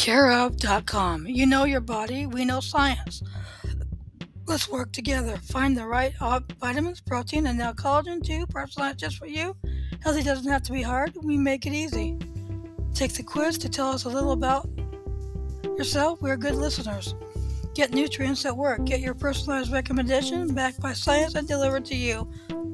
careof.com. You know your body, we know science. Let's work together. Find the right vitamins, protein, and now collagen too, personalized just for you. Healthy doesn't have to be hard, we make it easy. Take the quiz to tell us a little about yourself. We're good listeners. Get nutrients that work. Get your personalized recommendation backed by science and delivered to you.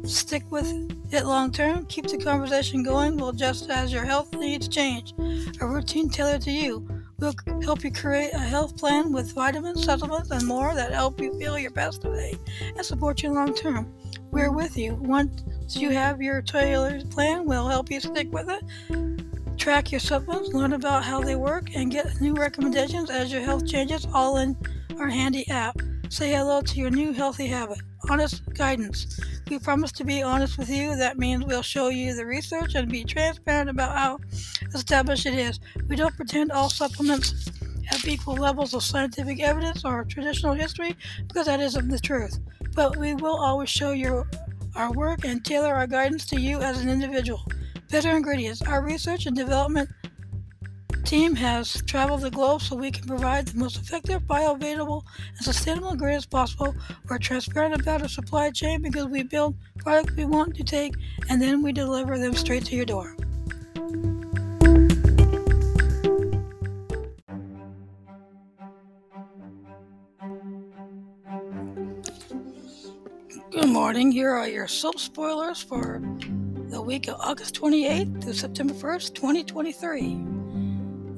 Stick with it long term. Keep the conversation going. Well, just as your health needs change, a routine tailored to you. We'll help you create a health plan with vitamins, supplements, and more that help you feel your best today and support you long term. We're with you. Once you have your tailored plan, we'll help you stick with it. Track your supplements, learn about how they work, and get new recommendations as your health changes all in our handy app. Say hello to your new healthy habit. Honest guidance. We promise to be honest with you. That means we'll show you the research and be transparent about how established it is. We don't pretend all supplements have equal levels of scientific evidence or traditional history because that isn't the truth. But we will always show you our work and tailor our guidance to you as an individual. Better ingredients. Our research and development team has traveled the globe so we can provide the most effective, bioavailable, and sustainable ingredients possible. We're transparent about our supply chain because we build products we want to take and then we deliver them straight to your door. Morning. Here are your soap spoilers for the week of August 28th to September 1st, 2023.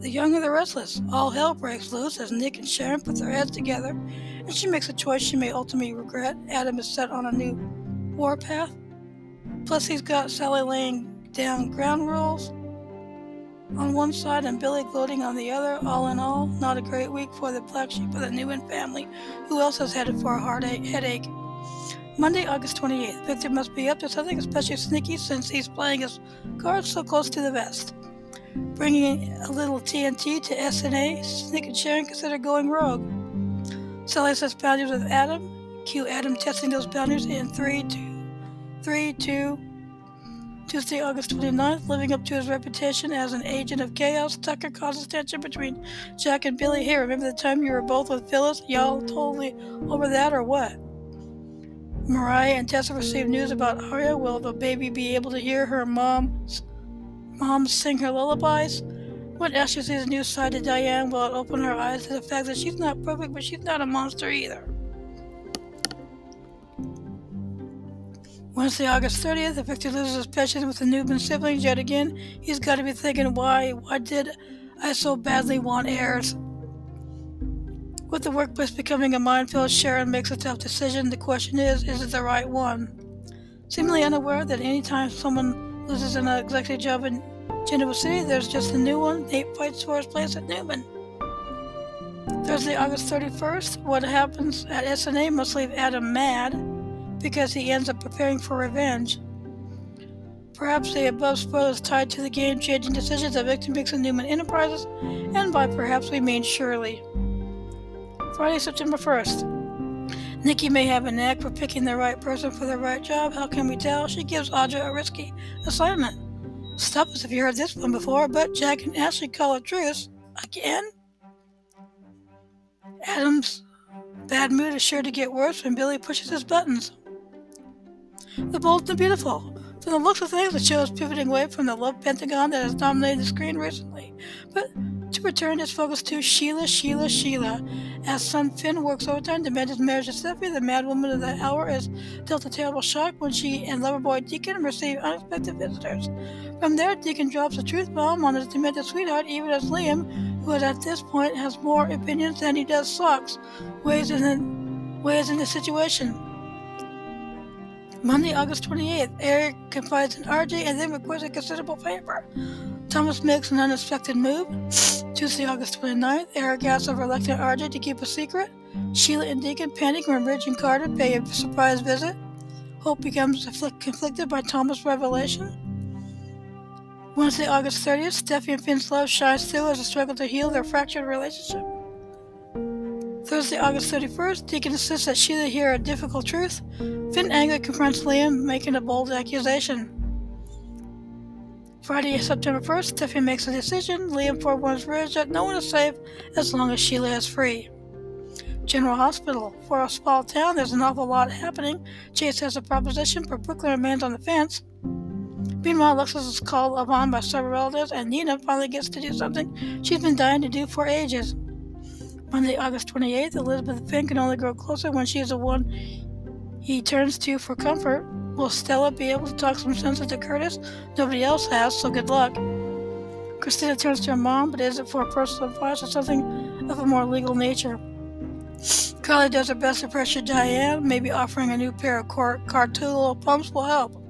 The young and the restless. All hell breaks loose as Nick and Sharon put their heads together, and she makes a choice she may ultimately regret. Adam is set on a new warpath. Plus, he's got Sally laying down ground rules on one side and Billy gloating on the other. All in all, not a great week for the black sheep of the Newman family. Who else is headed for a heartache, headache? Monday, August 28th. Victor must be up to something especially sneaky since he's playing his cards so close to the vest bringing a little TNT to SNA. Nick and Sharon consider going rogue. Sally sets boundaries with Adam. Cue Adam testing those boundaries in 3 2 3 2. Tuesday, August 29th, living up to his reputation as an agent of chaos, Tucker causes tension between Jack and Billy. Hey, remember the time you were both with Phyllis? Y'all totally over that or what? Mariah and Tessa receive news about Aria. Will the baby be able to hear her mom's Mom sing her lullabies? When Ashley sees a new side to Diane, will it open her eyes to the fact that she's not perfect, but she's not a monster either? Wednesday, August 30th, if Victor loses his patience with the Newman siblings yet again, he's got to be thinking, why, why did I so badly want heirs? With the workplace becoming a minefield, Sharon makes a tough decision. The question is, is it the right one? Seemingly unaware that any time someone loses an executive job in Genoa City. There's just a new one. Nate fights for his place at Newman. Thursday, August 31st. What happens at SNA must leave Adam mad because he ends up preparing for revenge. Perhaps the above spoiler is tied to the game changing decisions of Victor Mix and Newman Enterprises, and by perhaps we mean Shirley. Friday, September 1st. Nikki may have a knack for picking the right person for the right job. How can we tell? She gives Audra a risky assignment. Stop us if you heard this one before, but Jack and Ashley call it truce. Again? Adam's bad mood is sure to get worse when Billy pushes his buttons. The Bold and the Beautiful. From the looks of things, the show is pivoting away from the love pentagon that has dominated the screen recently. But to return his focus to Sheila, Sheila, Sheila. As son Finn works overtime to mend his marriage to Stephanie, the mad woman of the hour is dealt a terrible shock when she and lover boy Deacon receive unexpected visitors. From there, Deacon drops a truth bomb on his demented sweetheart, even as Liam, who at this point has more opinions than he does socks, weighs in the, weighs in the situation. Monday, August 28th, Eric confides in RJ and then requests a considerable favor. Thomas makes an unexpected move. Tuesday, August 29th, Eric asks of reluctant RJ to keep a secret. Sheila and Deacon panic when Ridge and Carter pay a surprise visit. Hope becomes conflicted by Thomas' revelation. Wednesday, August 30th, Steffy and Finn's love shines through as they struggle to heal their fractured relationship. Thursday, August 31st, Deacon insists that Sheila hear a difficult truth. Finn angrily confronts Liam, making a bold accusation. Friday, September 1st, Tiffany makes a decision. Liam forewarns Ridge that no one is safe as long as Sheila is free. General Hospital. For a small town, there's an awful lot happening. Chase has a proposition, but Brook Lynn remains on the fence. Meanwhile, Alexis is called upon by several relatives, and Nina finally gets to do something she's been dying to do for ages. Monday, August 28th, Elizabeth Finn can only grow closer when she is the one he turns to for comfort. Will Stella be able to talk some sense into Curtis? Nobody else has, so good luck. Christina turns to her mom, but is it for personal advice or something of a more legal nature? Carly does her best to pressure Diane. Maybe offering a new pair of Cartulo pumps will help.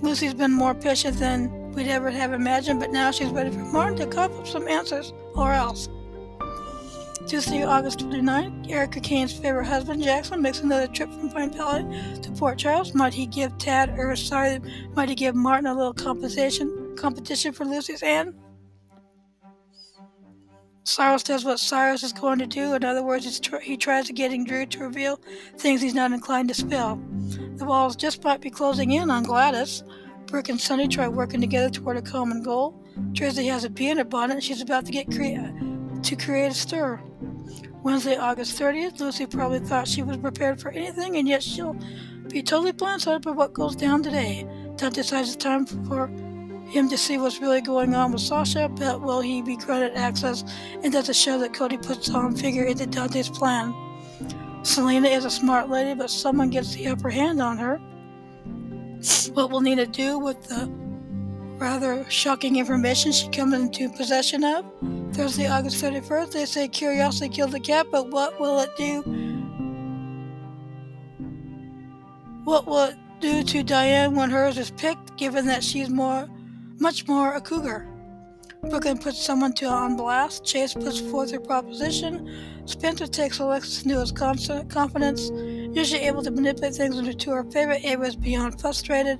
Lucy's been more patient than we'd ever have imagined, but now she's ready for Martin to come up with some answers, or else. Tuesday, August 29th, Erica Kane's favorite husband, Jackson, makes another trip from Pine Valley to Port Charles. Might he give Tad, or sorry, might he give Martin a little compensation, competition for Lucy's hand? Cyrus does what Cyrus is going to do. In other words, tr- he tries to get Drew to reveal things he's not inclined to spill. The walls just might be closing in on Gladys. Brooke and Sonny try working together toward a common goal. Tracy has a her bonnet she's about to get crea- to create a stir. Wednesday, August 30th, Lucy probably thought she was prepared for anything, and yet she'll be totally blindsided by what goes down today. Dad decides it's time for him to see what's really going on with Sasha, but will he be granted access and does the show that Cody puts on figure into Dante's plan? Selina is a smart lady, but someone gets the upper hand on her. What will Nina do with the rather shocking information she comes into possession of? Thursday, August 31st, they say curiosity killed the cat, but what will it do? What will it do to Diane when hers is picked, given that she's more much more a cougar. Brook Lynn puts someone to on blast. Chase puts forth her proposition. Spencer takes Alexis into his confidence, usually able to manipulate things into her favor. Ava is beyond frustrated.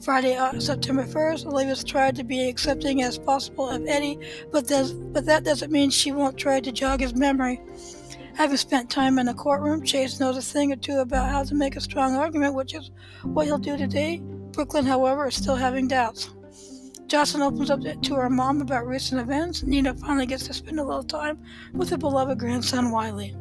Friday, uh, September 1st, Olivia's tried to be accepting as possible of Eddie, but, but that doesn't mean she won't try to jog his memory. Having spent time in the courtroom, Chase knows a thing or two about how to make a strong argument, which is what he'll do today. Brook Lynn, however, is still having doubts. Jocelyn opens up to her mom about recent events. Nina finally gets to spend a little time with her beloved grandson Wiley.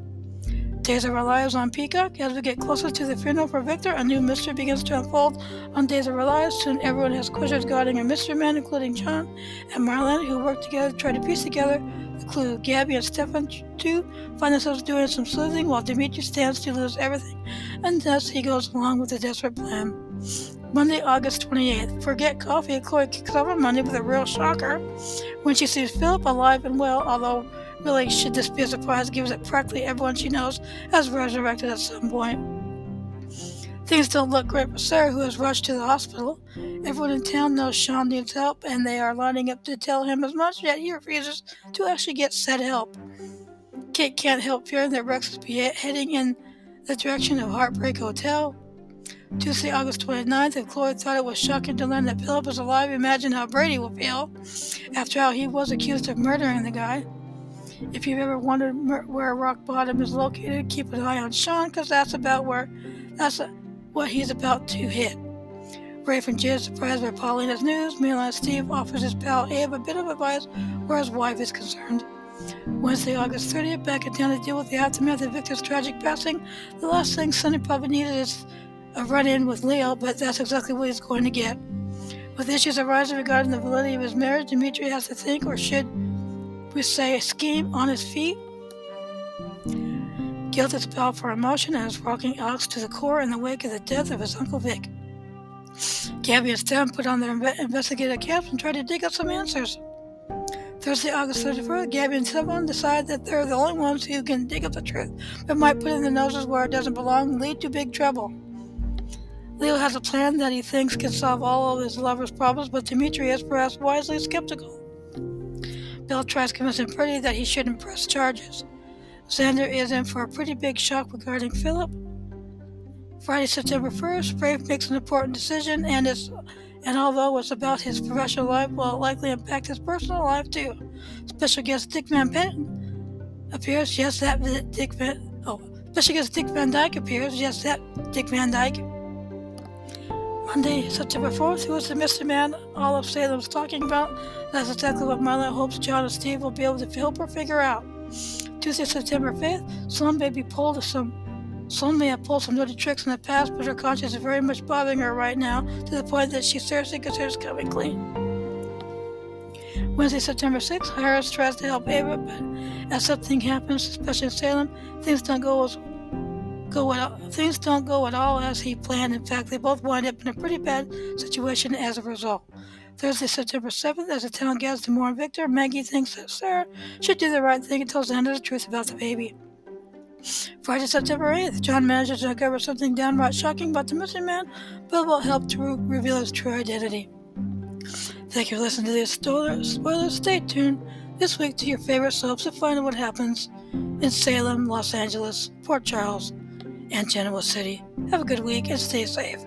Days of Our Lives on Peacock. As we get closer to the funeral for Victor, a new mystery begins to unfold on Days of Our Lives. Soon everyone has questions regarding a mystery man, including John and Marlene, who work together to try to piece together the clue. Gabby and Stefan, too, find themselves doing some sleuthing while Dimitri stands to lose everything, and thus he goes along with the desperate plan. Monday, August 28th. Forget coffee. Chloe kicks off on Monday with a real shocker when she sees Philip alive and well, although really should this be a surprise given that practically everyone she knows has resurrected at some point. Things don't look great for Sarah, who has rushed to the hospital. Everyone in town knows Shawn needs help, and they are lining up to tell him as much, yet he refuses to actually get said help. Kate can't help fearing that Rex is heading in the direction of Heartbreak Hotel, Tuesday, August 29th, if Chloe thought it was shocking to learn that Philip was alive, imagine how Brady will feel after how he was accused of murdering the guy. If you've ever wondered where rock bottom is located, keep an eye on Shawn, because that's about where that's a, what he's about to hit. Rafe and Jid surprised by Paulina's news. Meanwhile, Steve offers his pal Abe a bit of advice where his wife is concerned. Wednesday, August 30th, back in town to deal with the aftermath of Victor's tragic passing. The last thing Sonny probably needed is a run in with Leo, but that's exactly what he's going to get. With issues arising regarding the validity of his marriage, Dimitri has to think, or should we say, a scheme on his feet. Guilt is bound for emotion and is rocking Alex to the core in the wake of the death of his Uncle Vic. Gabby and Stan put on their inve- investigative caps and try to dig up some answers. Thursday, August 31st, Gabby and Stefan decide that they're the only ones who can dig up the truth, but might put in their noses where it doesn't belong and lead to big trouble. Leo has a plan that he thinks can solve all of his lover's problems, but Dimitri is perhaps wisely skeptical. Bill tries convincing Pretty that he shouldn't press charges. Xander is in for a pretty big shock regarding Philip. Friday, September 1st, Brave makes an important decision, and is, and although it's about his professional life, will likely impact his personal life too. Special guest Dick Van Patten appears. Yes, that Dick Van. Oh, special guest Dick Van Dyke appears. Yes, that Dick Van Dyke. Monday, September 4th, who is the mystery man all of Salem's talking about? That's exactly what Marla hopes John and Steve will be able to help her figure out. Tuesday, September 5th, Sloan may be pulled some Sloan may have pulled some dirty tricks in the past, but her conscience is very much bothering her right now to the point that she seriously considers coming clean. Wednesday, September 6th, Harris tries to help Ava, but as something happens, especially in Salem, things don't go as go at, things don't go at all as he planned. In fact, they both wind up in a pretty bad situation as a result. Thursday, September 7th, as the town gathers to mourn Victor, Maggie thinks that Sarah should do the right thing and tells Anna the truth about the baby. Friday, September 8th, John manages to uncover something downright shocking about the missing man, but will help to re- reveal his true identity. Thank you for listening to this spoilers. Spoilers. Stay tuned this week to your favorite soaps to find out what happens in Salem, Los Angeles, Port Charles, and Genoa City. Have a good week and stay safe.